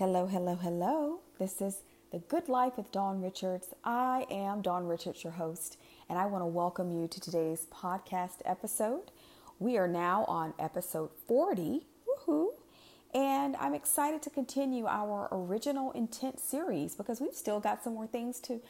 Hello, hello, hello. This is The Good Life with Dawn Richards. I am Dawn Richards, your host, and I want to welcome you to today's podcast episode. We are now on episode 40. Woohoo! And I'm excited to continue our original intent series because we've still got some more things to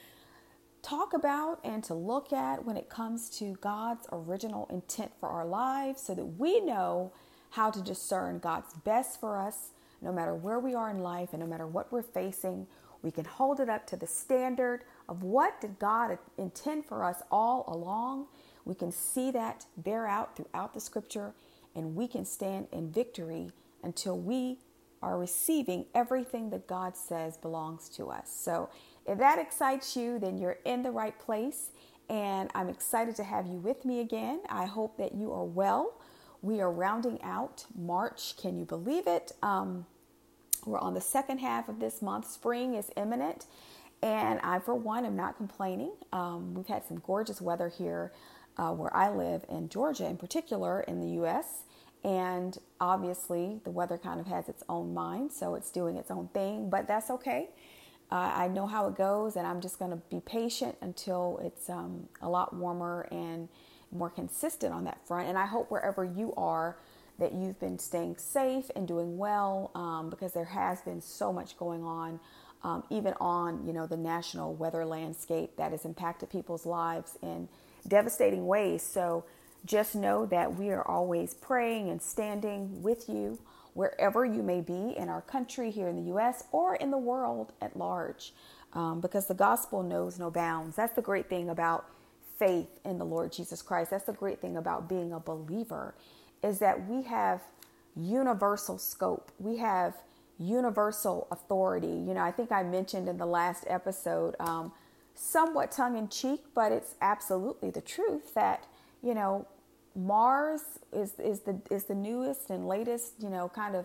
talk about and to look at when it comes to God's original intent for our lives so that we know how to discern God's best for us no matter where we are in life and no matter what we're facing, we can hold it up to the standard of what did God intend for us all along. We can see that bear out throughout the scripture and we can stand in victory until we are receiving everything that God says belongs to us. So, if that excites you, then you're in the right place. And I'm excited to have you with me again. I hope that you are well. We are rounding out March. Can you believe it? Um, we're on the second half of this month. Spring is imminent, and I, for one, am not complaining. Um, we've had some gorgeous weather here uh, where I live in Georgia, in particular, in the U.S. And obviously, the weather kind of has its own mind, so it's doing its own thing, but that's okay. Uh, I know how it goes, and I'm just going to be patient until it's um, a lot warmer and more consistent on that front. And I hope wherever you are, that you've been staying safe and doing well um, because there has been so much going on, um, even on you know the national weather landscape that has impacted people's lives in devastating ways. So just know that we are always praying and standing with you wherever you may be in our country, here in the U.S., or in the world at large, um, because the gospel knows no bounds. That's the great thing about faith in the Lord Jesus Christ. That's the great thing about being a believer is that we have universal scope. We have universal authority. You know, I think I mentioned in the last episode, um, somewhat tongue in cheek, but it's absolutely the truth that, you know, Mars is, is the is the newest and latest, you know, kind of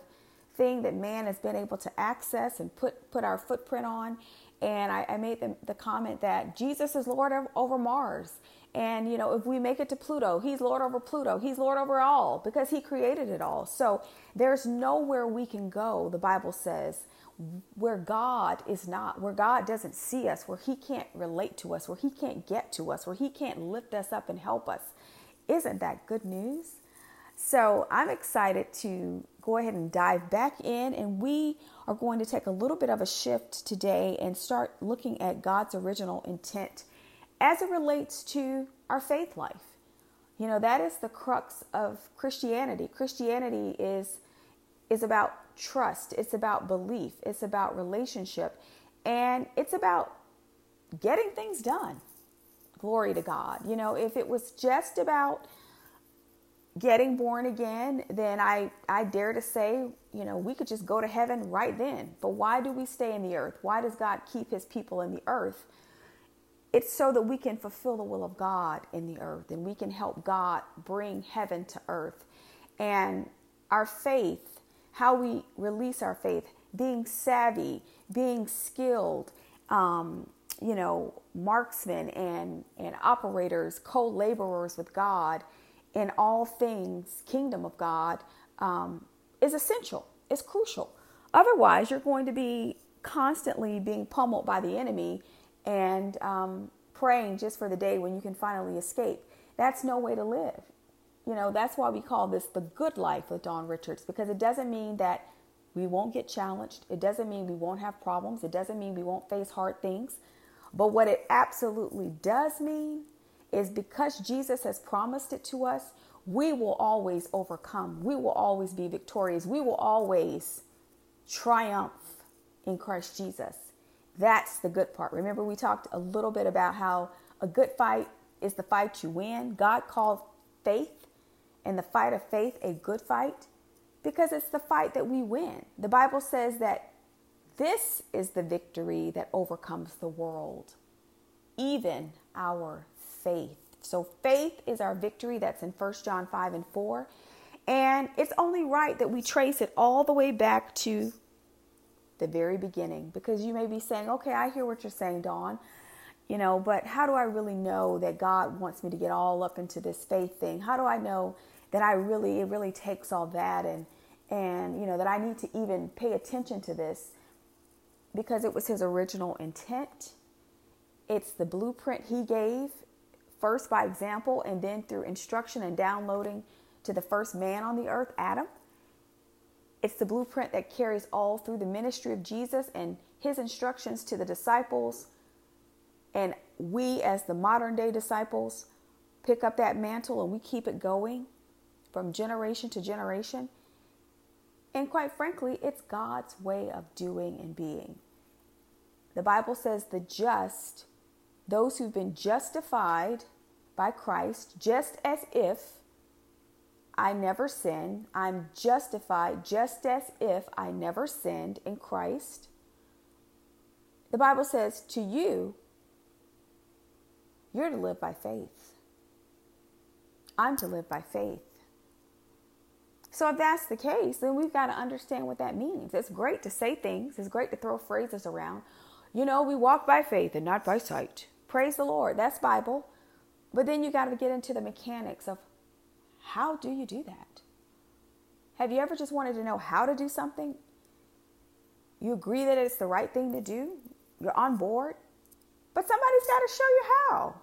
thing that man has been able to access and put put our footprint on. And I, I made the, the comment that Jesus is Lord over Mars. And, you know, if we make it to Pluto, he's Lord over Pluto. He's Lord over all because he created it all. So there's nowhere we can go, the Bible says, where God is not, where God doesn't see us, where he can't relate to us, where he can't get to us, where he can't lift us up and help us. Isn't that good news? So I'm excited to go ahead and dive back in, and we are going to take a little bit of a shift today and start looking at God's original intent as it relates to our faith life. You know, that is the crux of Christianity. Christianity is is about trust, it's about belief, it's about relationship, and it's about getting things done. Glory to God. You know, if it was just about getting born again, then I, I dare to say, you know, we could just go to heaven right then. But why do we stay in the earth? Why does God keep his people in the earth? It's so that we can fulfill the will of God in the earth and we can help God bring heaven to earth. And our faith, how we release our faith, being savvy, being skilled, um, you know, marksmen and, and operators, co laborers with God in all things, kingdom of God, um, is essential, is crucial. Otherwise, you're going to be constantly being pummeled by the enemy and um, praying just for the day when you can finally escape. That's no way to live. You know, that's why we call this the good life with Dawn Richards because it doesn't mean that we won't get challenged. It doesn't mean we won't have problems. It doesn't mean we won't face hard things. But what it absolutely does mean is because Jesus has promised it to us, we will always overcome. We will always be victorious. We will always triumph in Christ Jesus. That's the good part. Remember, we talked a little bit about how a good fight is the fight you win. God called faith and the fight of faith a good fight because it's the fight that we win. The Bible says that this is the victory that overcomes the world, even our faith. So, faith is our victory. That's in 1 John 5 and 4. And it's only right that we trace it all the way back to the very beginning because you may be saying, okay, I hear what you're saying, Dawn, you know, but how do I really know that God wants me to get all up into this faith thing? How do I know that I really, it really takes all that and, and, you know, that I need to even pay attention to this? because it was his original intent. It's the blueprint he gave, first by example, and then through instruction and downloading to the first man on the earth, Adam. It's the blueprint that carries all through the ministry of Jesus and his instructions to the disciples. And we, as the modern day disciples, pick up that mantle and we keep it going from generation to generation. And quite frankly, it's God's way of doing and being. The Bible says the just, those who've been justified by Christ, just as if I never sinned, I'm justified just as if I never sinned in Christ. The Bible says to you, you're to live by faith. I'm to live by faith. So if that's the case, then we've got to understand what that means. It's great to say things, it's great to throw phrases around. You know, we walk by faith and not by sight. Praise the Lord. That's Bible. But then you got to get into the mechanics of how do you do that? Have you ever just wanted to know how to do something? You agree that it's the right thing to do, you're on board, but somebody's got to show you how.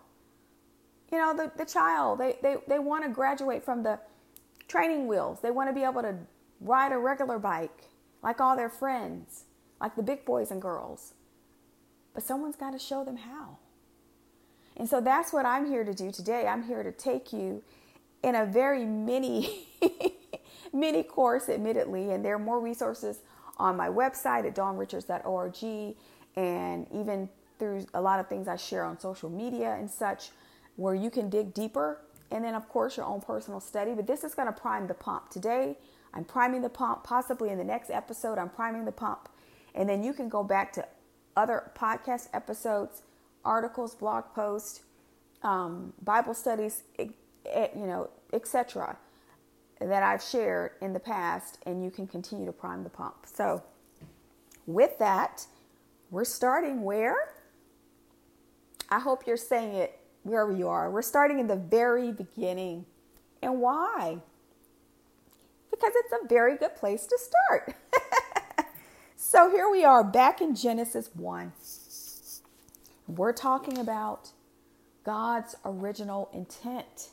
You know, the, the child, they, they, they want to graduate from the training wheels. They want to be able to ride a regular bike like all their friends, like the big boys and girls. But someone's got to show them how. And so that's what I'm here to do today. I'm here to take you in a very mini mini course admittedly and there are more resources on my website at dawnrichards.org and even through a lot of things I share on social media and such where you can dig deeper and then, of course, your own personal study. But this is going to prime the pump. Today, I'm priming the pump. Possibly in the next episode, I'm priming the pump. And then you can go back to other podcast episodes, articles, blog posts, um, Bible studies, you know, etc. that I've shared in the past, and you can continue to prime the pump. So, with that, we're starting where? I hope you're saying it wherever you are. We're starting in the very beginning. And why? Because it's a very good place to start. so here we are back in Genesis 1. We're talking about God's original intent.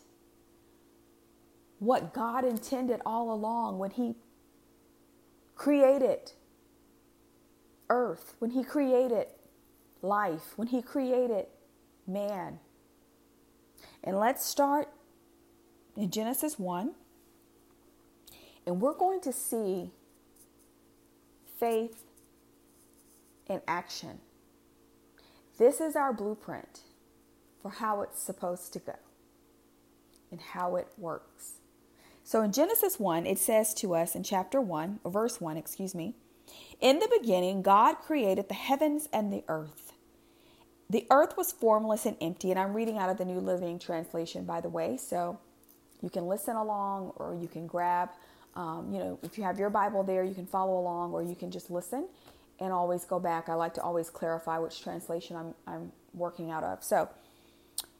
What God intended all along when He created earth, when He created life, when He created man. And let's start in Genesis 1. And we're going to see faith in action. This is our blueprint for how it's supposed to go and how it works. So in Genesis 1, it says to us in chapter 1, verse 1, excuse me, in the beginning, God created the heavens and the earth. The earth was formless and empty, and I'm reading out of the New Living Translation, by the way, so you can listen along or you can grab, um, you know, if you have your Bible there, you can follow along or you can just listen and always go back. I like to always clarify which translation I'm, I'm working out of. So,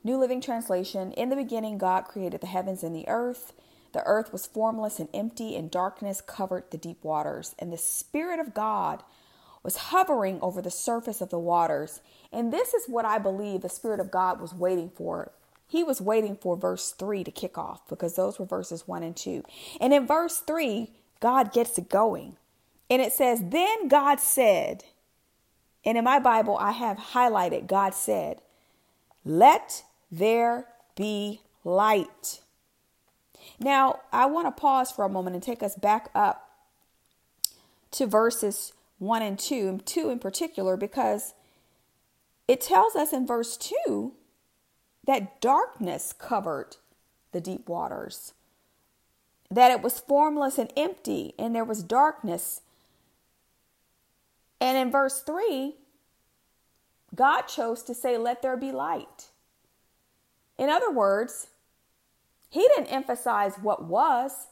New Living Translation In the beginning, God created the heavens and the earth. The earth was formless and empty, and darkness covered the deep waters. And the Spirit of God was hovering over the surface of the waters. And this is what I believe the Spirit of God was waiting for. He was waiting for verse 3 to kick off because those were verses 1 and 2. And in verse 3, God gets it going. And it says, Then God said, and in my Bible, I have highlighted God said, Let there be light. Now, I want to pause for a moment and take us back up to verses 1 and 2, 2 in particular, because it tells us in verse 2 that darkness covered the deep waters, that it was formless and empty, and there was darkness. And in verse 3, God chose to say, Let there be light. In other words, he didn't emphasize what was,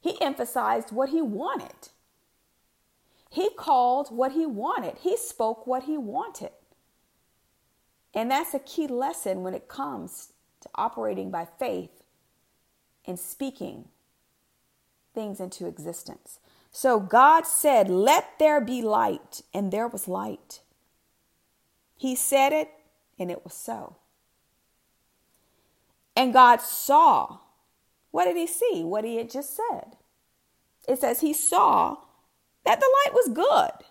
he emphasized what he wanted. He called what he wanted, he spoke what he wanted. And that's a key lesson when it comes to operating by faith and speaking things into existence. So God said, Let there be light, and there was light. He said it, and it was so. And God saw. What did he see? What he had just said. It says he saw that the light was good.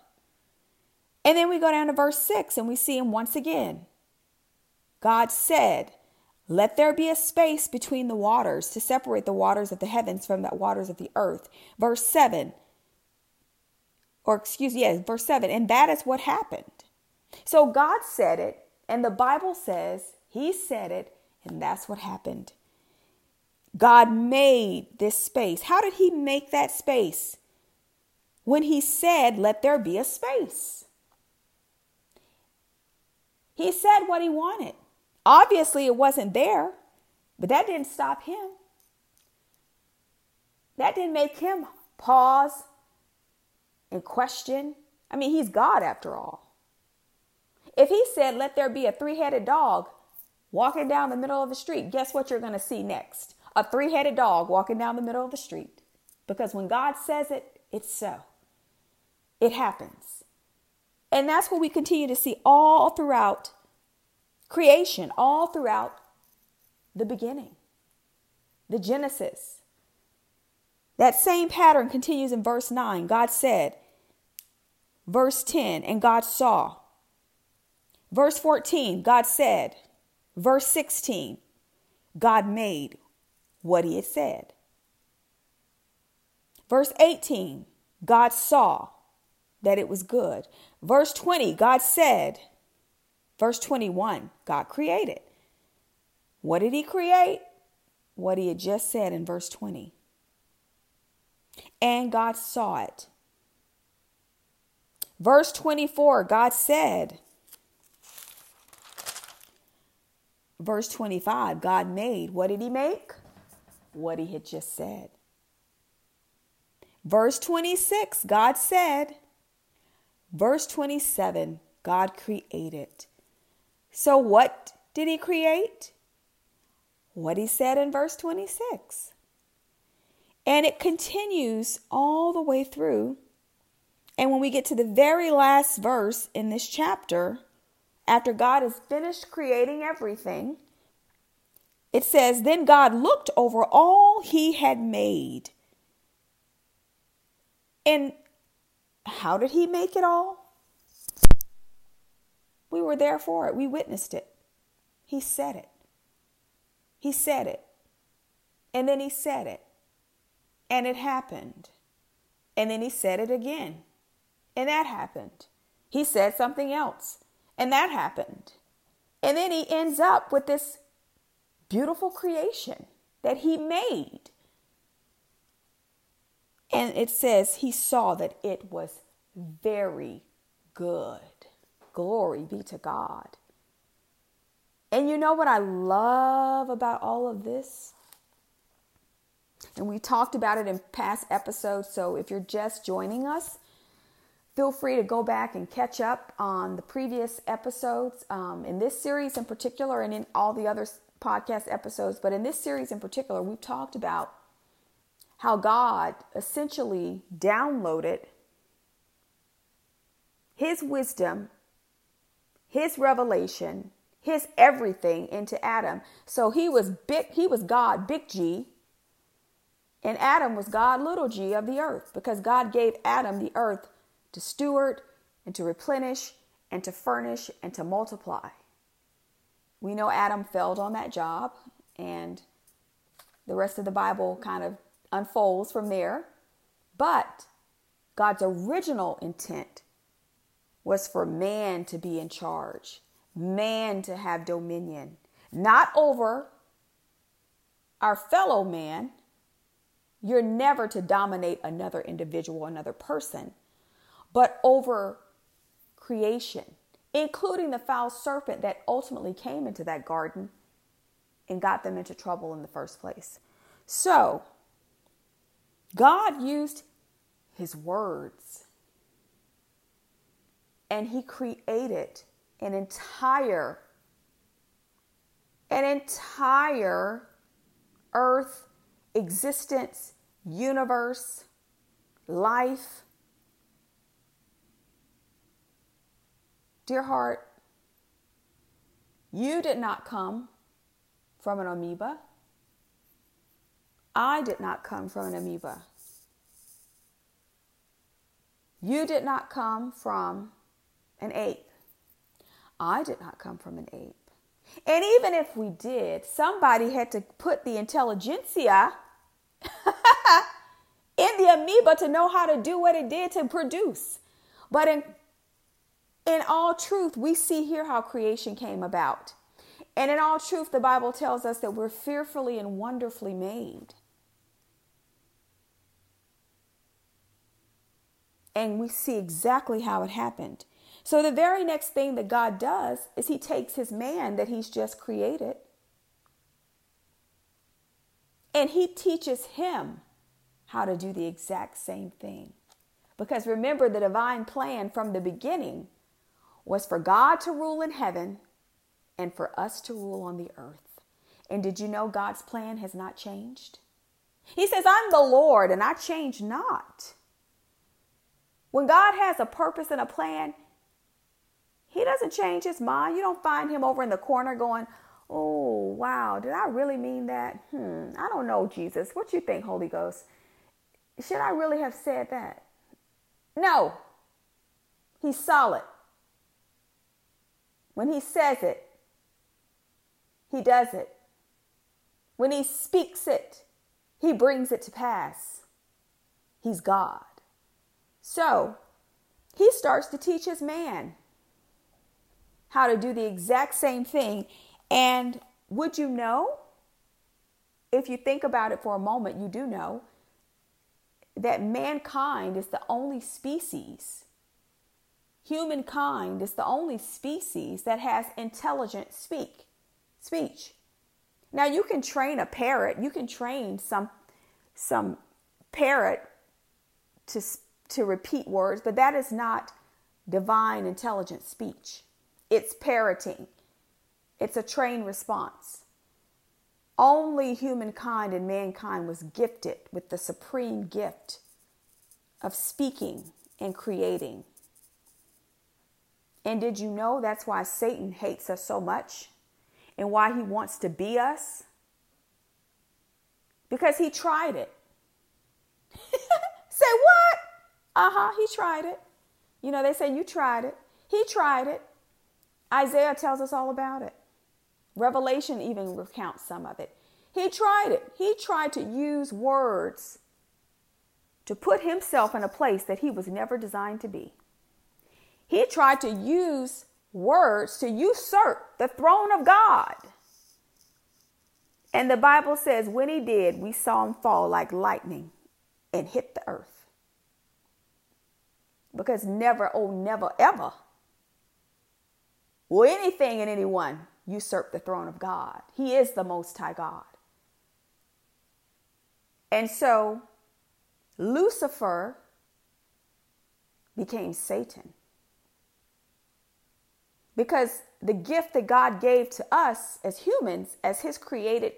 And then we go down to verse 6 and we see him once again. God said, Let there be a space between the waters to separate the waters of the heavens from the waters of the earth. Verse 7, or excuse yes, verse 7, and that is what happened. So God said it, and the Bible says He said it, and that's what happened. God made this space. How did He make that space? When He said, Let there be a space. He said what He wanted. Obviously, it wasn't there, but that didn't stop Him. That didn't make Him pause and question. I mean, He's God after all. If He said, Let there be a three headed dog walking down the middle of the street, guess what you're going to see next? a three headed dog walking down the middle of the street. Because when God says it, it's so. It happens. And that's what we continue to see all throughout creation, all throughout the beginning, the Genesis. That same pattern continues in verse 9. God said, verse 10, and God saw. Verse 14, God said. Verse 16, God made what he had said. Verse 18, God saw that it was good. Verse 20, God said. Verse 21, God created. What did he create? What he had just said in verse 20. And God saw it. Verse 24, God said. Verse 25, God made. What did he make? what he had just said. Verse 26, God said. Verse 27, God created. So, what did he create? What he said in verse 26. And it continues all the way through. And when we get to the very last verse in this chapter, after God has finished creating everything, it says, Then God looked over all he had made. And how did he make it all? We were there for it. We witnessed it. He said it. He said it. And then he said it. And it happened. And then he said it again. And that happened. He said something else. And that happened. And then he ends up with this beautiful creation that he made. And it says he saw that it was very good. Glory be to God. And you know what I love about all of this? And we talked about it in past episodes. So if you're just joining us, feel free to go back and catch up on the previous episodes um, in this series in particular and in all the other podcast episodes, but in this series in particular, we've talked about how God essentially downloaded his wisdom, his revelation, his everything into Adam. So he was big, he was God, big G, and Adam was God, little g of the earth, because God gave Adam the earth to steward and to replenish and to furnish and to multiply. We know Adam failed on that job, and the rest of the Bible kind of unfolds from there. But God's original intent was for man to be in charge, man to have dominion, not over our fellow man. You're never to dominate another individual, another person, but over creation including the foul serpent that ultimately came into that garden and got them into trouble in the first place. So, God used his words and he created an entire an entire earth existence universe life. Dear heart, you did not come from an amoeba. I did not come from an amoeba. You did not come from an ape. I did not come from an ape. And even if we did, somebody had to put the intelligentsia in the amoeba to know how to do what it did to produce. But in in all truth, we see here how creation came about. And in all truth, the Bible tells us that we're fearfully and wonderfully made. And we see exactly how it happened. So, the very next thing that God does is He takes His man that He's just created and He teaches him how to do the exact same thing. Because remember, the divine plan from the beginning was for God to rule in heaven and for us to rule on the earth. And did you know God's plan has not changed? He says, I'm the Lord and I change not. When God has a purpose and a plan, He doesn't change His mind. You don't find Him over in the corner going, Oh, wow, did I really mean that? Hmm, I don't know, Jesus. What you think, Holy Ghost? Should I really have said that? No. He's solid. When he says it, he does it. When he speaks it, he brings it to pass. He's God. So, he starts to teach his man how to do the exact same thing. And would you know, if you think about it for a moment, you do know that mankind is the only species, humankind is the only species that has intelligent speak, speech. Now you can train a parrot, you can train some some parrot to to repeat words, but that is not divine intelligent speech. It's parroting. It's a trained response. Only humankind and mankind was gifted with the supreme gift of speaking and creating. And did you know that's why Satan hates us so much and why he wants to be us? Because he tried it. say what? Uh huh, he tried it. You know, they say you tried it. He tried it. Isaiah tells us all about it. Revelation even recounts some of it. He tried it. He tried to use words to put himself in a place that he was never designed to be. He tried to use words to usurp the throne of God. And the Bible says when he did, we saw him fall like lightning and hit the earth. Because never, oh, never, ever will anything and anyone usurp the throne of God. He is the Most High God. And so Lucifer became Satan. Because the gift that God gave to us as humans, as His created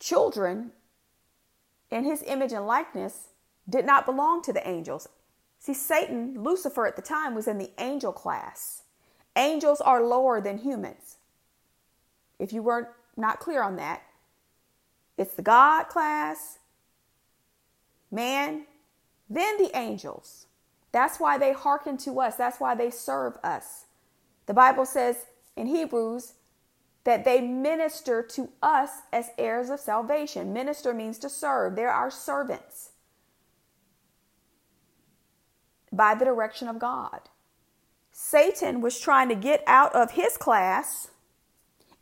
children in His image and likeness, did not belong to the angels. See, Satan, Lucifer at the time, was in the angel class. Angels are lower than humans. If you were not not clear on that, it's the God class, man, then the angels. That's why they hearken to us. That's why they serve us. The Bible says in Hebrews that they minister to us as heirs of salvation. Minister means to serve, they're our servants by the direction of God. Satan was trying to get out of his class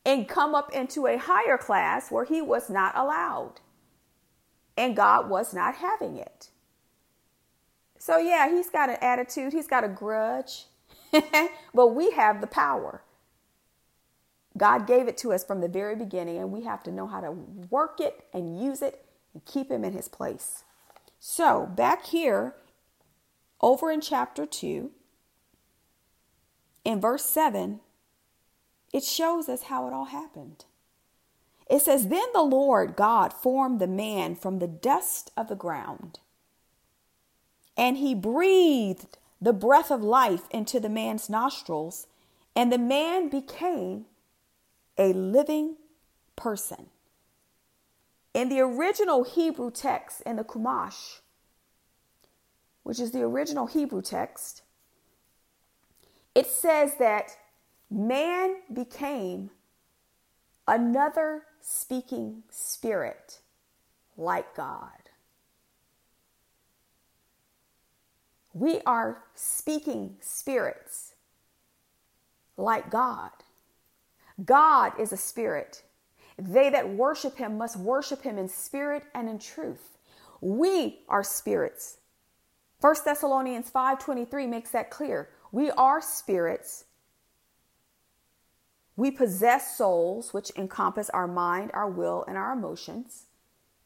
and come up into a higher class where he was not allowed. And God was not having it. So, yeah, he's got an attitude, he's got a grudge, but we have the power. God gave it to us from the very beginning, and we have to know how to work it and use it and keep him in his place. So, back here, over in chapter 2, in verse 7, it shows us how it all happened. It says, Then the Lord God formed the man from the dust of the ground And he breathed the breath of life into the man's nostrils, and the man became a living person. In the original Hebrew text, in the Chumash, which is the original Hebrew text, it says that man became another speaking spirit like God. We are speaking spirits like God. God is a spirit. They that worship him must worship him in spirit and in truth. We are spirits. 1 Thessalonians 5:23 makes that clear. We are spirits. We possess souls which encompass our mind, our will, and our emotions.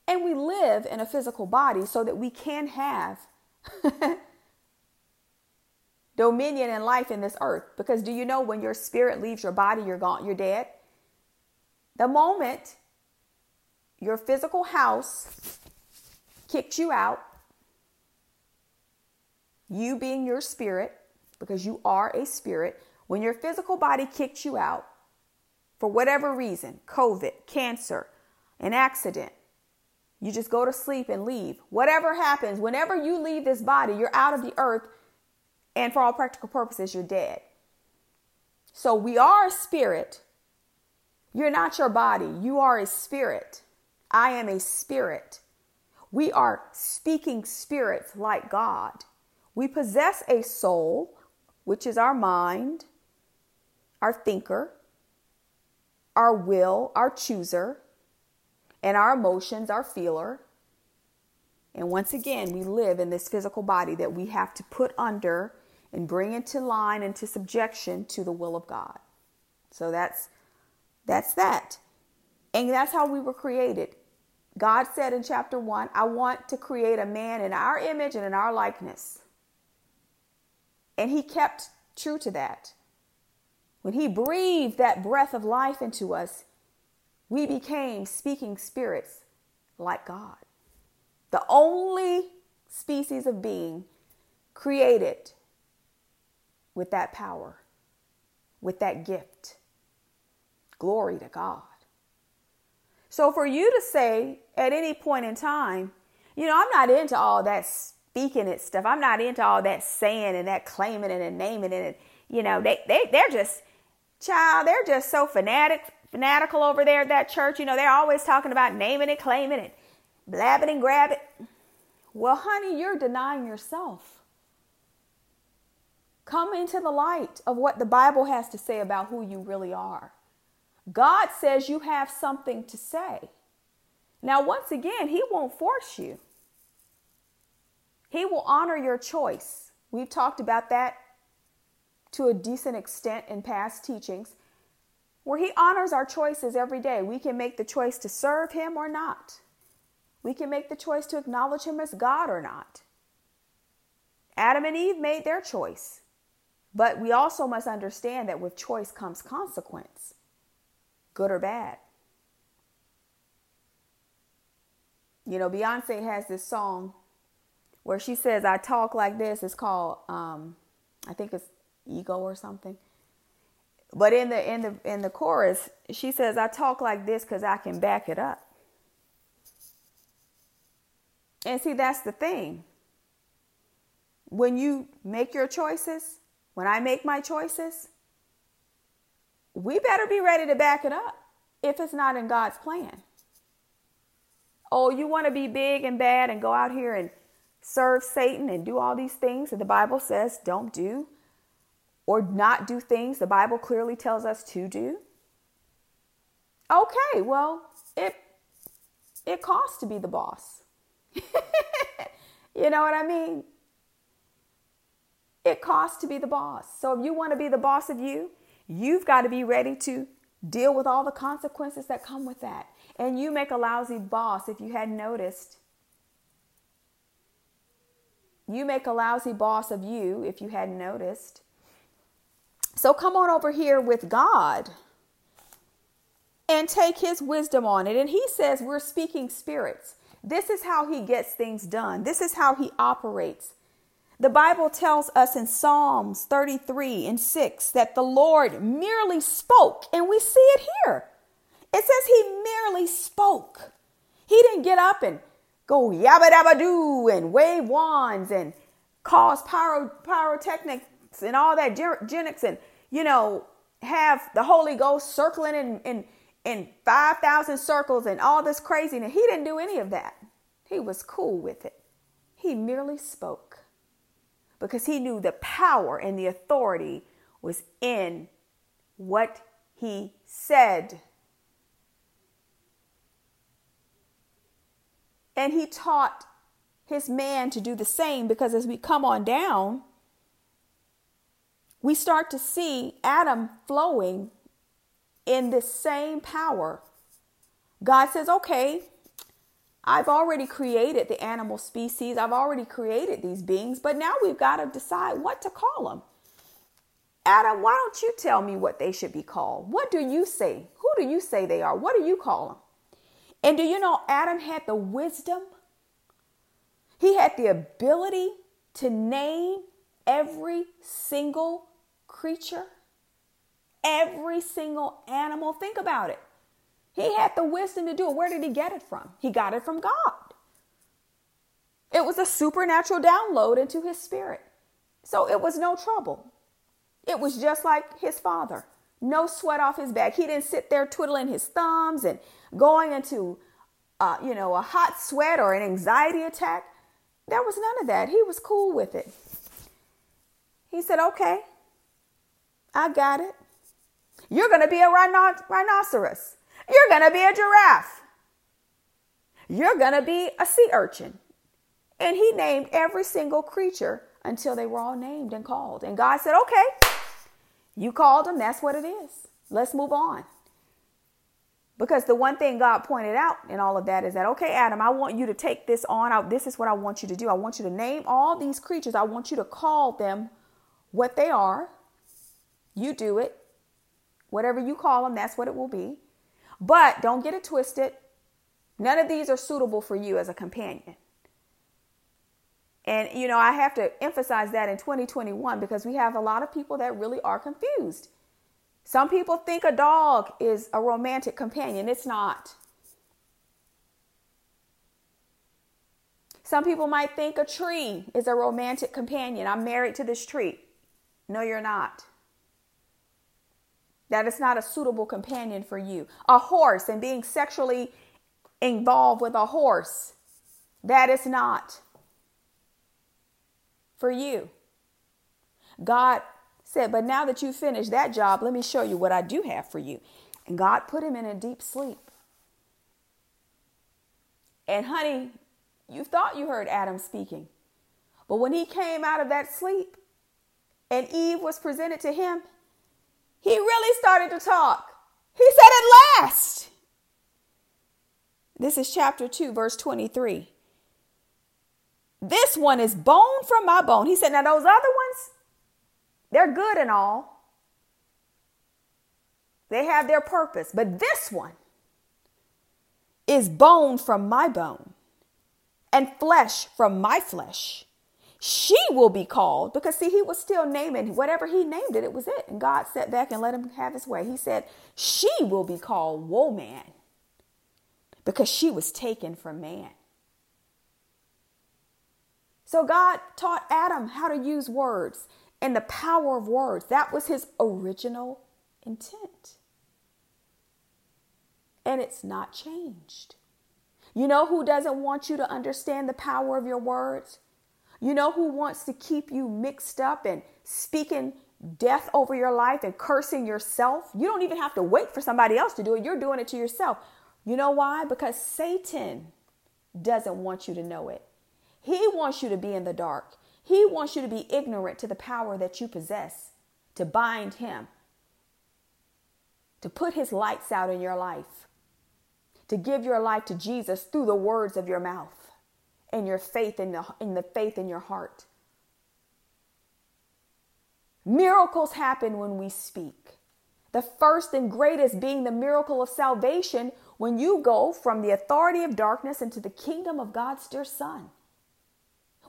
And we live in a physical body so that we can have dominion and life in this earth. Because do you know when your spirit leaves your body, you're gone, you're dead? The moment your physical house kicks you out, you being your spirit, because you are a spirit, when your physical body kicks you out for whatever reason COVID, cancer, an accident you just go to sleep and leave. Whatever happens, whenever you leave this body, you're out of the earth, and for all practical purposes, you're dead. So we are a spirit you're not your body, you are a spirit. I am a spirit. We are speaking spirits like God. We possess a soul, which is our mind, our thinker, our will, our chooser, and our emotions, our feeler. And once again, we live in this physical body that we have to put under and bring into line, and to subjection to the will of God. So that's that's that. And that's how we were created. God said in chapter 1, I want to create a man in our image and in our likeness. And he kept true to that. When he breathed that breath of life into us, we became speaking spirits like God. The only species of being created with that power, with that gift. Glory to God. So for you to say at any point in time, you know, I'm not into all that speaking it stuff. I'm not into all that saying and that claiming it and naming it. And, you know, they, they, they're just, child, they're just so fanatic, fanatical over there at that church. You know, they're always talking about naming it, claiming it, blabbing and grabbing. Well, honey, you're denying yourself. Come into the light of what the Bible has to say about who you really are. God says you have something to say. Now, once again, He won't force you, He will honor your choice. We've talked about that to a decent extent in past teachings, where He honors our choices every day. We can make the choice to serve Him or not. We can make the choice to acknowledge Him as God or not. Adam and Eve made their choice. But we also must understand that with choice comes consequence good or bad. You know, Beyonce has this song where she says, I talk like this. It's called, um, I think it's ego or something. But in the in the in the chorus, she says, I talk like this because I can back it up. And see, that's the thing. When you make your choices, when I make my choices, we better be ready to back it up if it's not in God's plan. Oh, you want to be big and bad and go out here and serve Satan and do all these things that the Bible says don't do or not do things the Bible clearly tells us to do? Okay, well, it it costs to be the boss. you know what I mean? It costs to be the boss. So if you want to be the boss of you, You've got to be ready to deal with all the consequences that come with that. And you make a lousy boss if you hadn't noticed. You make a lousy boss of you if you hadn't noticed. So come on over here with God and take his wisdom on it. And he says we're speaking spirits. This is how he gets things done. This is how he operates. The Bible tells us in Psalms 33 and 6 that the Lord merely spoke, and we see it here. It says he merely spoke. He didn't get up and go yabba dabba doo and wave wands and cause pyro, pyrotechnics and all that genics and, you know, have the Holy Ghost circling in, in, in 5,000 circles and all this craziness. He didn't do any of that. He was cool with it. He merely spoke because he knew the power and the authority was in what he said. And he taught his man to do the same because as we come on down, we start to see Adam flowing in this same power. God says, okay, I've already created the animal species. I've already created these beings, but now we've got to decide what to call them. Adam, why don't you tell me what they should be called? What do you say? Who do you say they are? What do you call them? And do you know Adam had the wisdom? He had the ability to name every single creature, every single animal. Think about it. He had the wisdom to do it. Where did he get it from? He got it from God. It was a supernatural download into his spirit. So it was no trouble. It was just like his father. No sweat off his back. He didn't sit there twiddling his thumbs and going into, uh, you know, a hot sweat or an anxiety attack. There was none of that. He was cool with it. He said, okay, I got it. You're going to be a rhino- rhinoceros. You're going to be a giraffe. You're going to be a sea urchin. And he named every single creature until they were all named and called. And God said, okay, you called them. That's what it is. Let's move on. Because the one thing God pointed out in all of that is that, okay, Adam, I want you to take this on. I, this is what I want you to do. I want you to name all these creatures. I want you to call them what they are. You do it. Whatever you call them, that's what it will be. But don't get it twisted. None of these are suitable for you as a companion. And, you know, I have to emphasize that in 2021 because we have a lot of people that really are confused. Some people think a dog is a romantic companion, it's not. Some people might think a tree is a romantic companion. I'm married to this tree. No, you're not. That is not a suitable companion for you. A horse and being sexually involved with a horse, that is not for you. God said, But now that you've finished that job, let me show you what I do have for you. And God put him in a deep sleep. And honey, you thought you heard Adam speaking. But when he came out of that sleep and Eve was presented to him, he really started to talk. He said, At last. This is chapter 2, verse 23. This one is bone from my bone. He said, Now, those other ones, they're good and all. They have their purpose. But this one is bone from my bone and flesh from my flesh she will be called because see he was still naming whatever he named it it was it. And god sat back and let him have his way. He said she will be called woman because she was taken from man. So god taught adam how to use words and the power of words. That was his original intent. And it's not changed. You know who doesn't want you to understand the power of your words you know who wants to keep you mixed up and speaking death over your life and cursing yourself? You don't even have to wait for somebody else to do it. You're doing it to yourself. You know why? Because Satan doesn't want you to know it. He wants you to be in the dark. He wants you to be ignorant to the power that you possess, to bind him, to put his lights out in your life, to give your life to Jesus through the words of your mouth and your faith in the, in the faith in your heart. Miracles happen when we speak. The first and greatest being the miracle of salvation when you go from the authority of darkness into the kingdom of God's dear Son,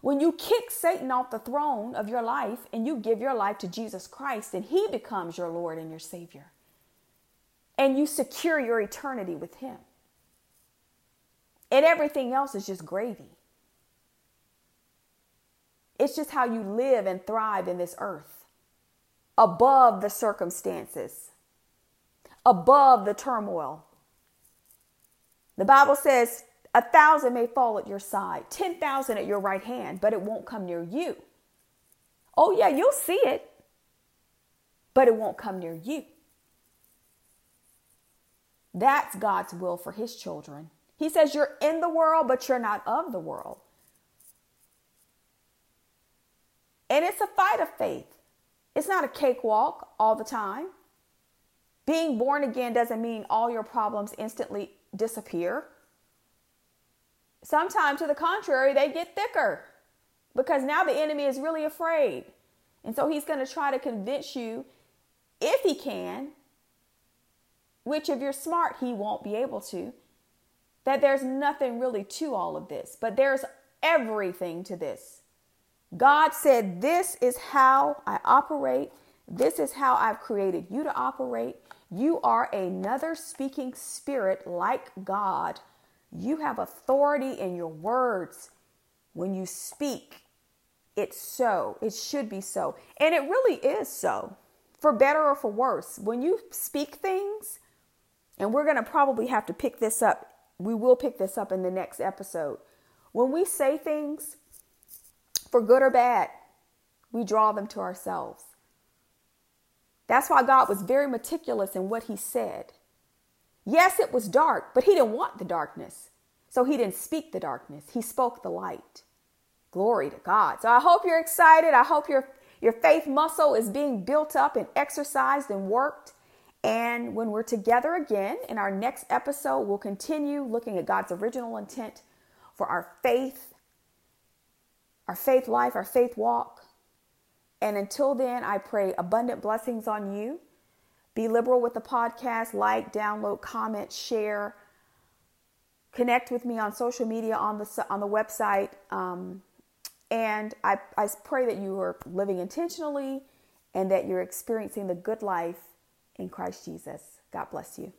When you kick Satan off the throne of your life and you give your life to Jesus Christ and he becomes your Lord and your Savior, and you secure your eternity with him. And everything else is just gravy. It's just how you live and thrive in this earth, above the circumstances, above the turmoil. The Bible says, a thousand may fall at your side, 10,000 at your right hand, but it won't come near you. Oh, yeah, you'll see it, but it won't come near you. That's God's will for his children. He says, You're in the world, but you're not of the world. And it's a fight of faith. It's not a cakewalk all the time. Being born again doesn't mean all your problems instantly disappear. Sometimes, to the contrary, they get thicker because now the enemy is really afraid. And so he's going to try to convince you, if he can, which if you're smart, he won't be able to, that there's nothing really to all of this, but there's everything to this. God said, This is how I operate. This is how I've created you to operate. You are another speaking spirit like God. You have authority in your words. When you speak, it's so. It should be so. And it really is so, for better or for worse. When you speak things, and we're going to probably have to pick this up. We will pick this up in the next episode. When we say things for good or bad, we draw them to ourselves. That's why God was very meticulous in what he said. Yes, it was dark, but he didn't want the darkness. So he didn't speak the darkness. He spoke the light. Glory to God. So I hope you're excited. I hope your your faith muscle is being built up and exercised and worked. And when we're together again in our next episode, we'll continue looking at God's original intent for our faith, our faith life, our faith walk. And until then, I pray abundant blessings on you. Be liberal with the podcast, like, download, comment, share. Connect with me on social media on the on the website. Um, and I, I pray that you are living intentionally and that you're experiencing the good life in Christ Jesus. God bless you.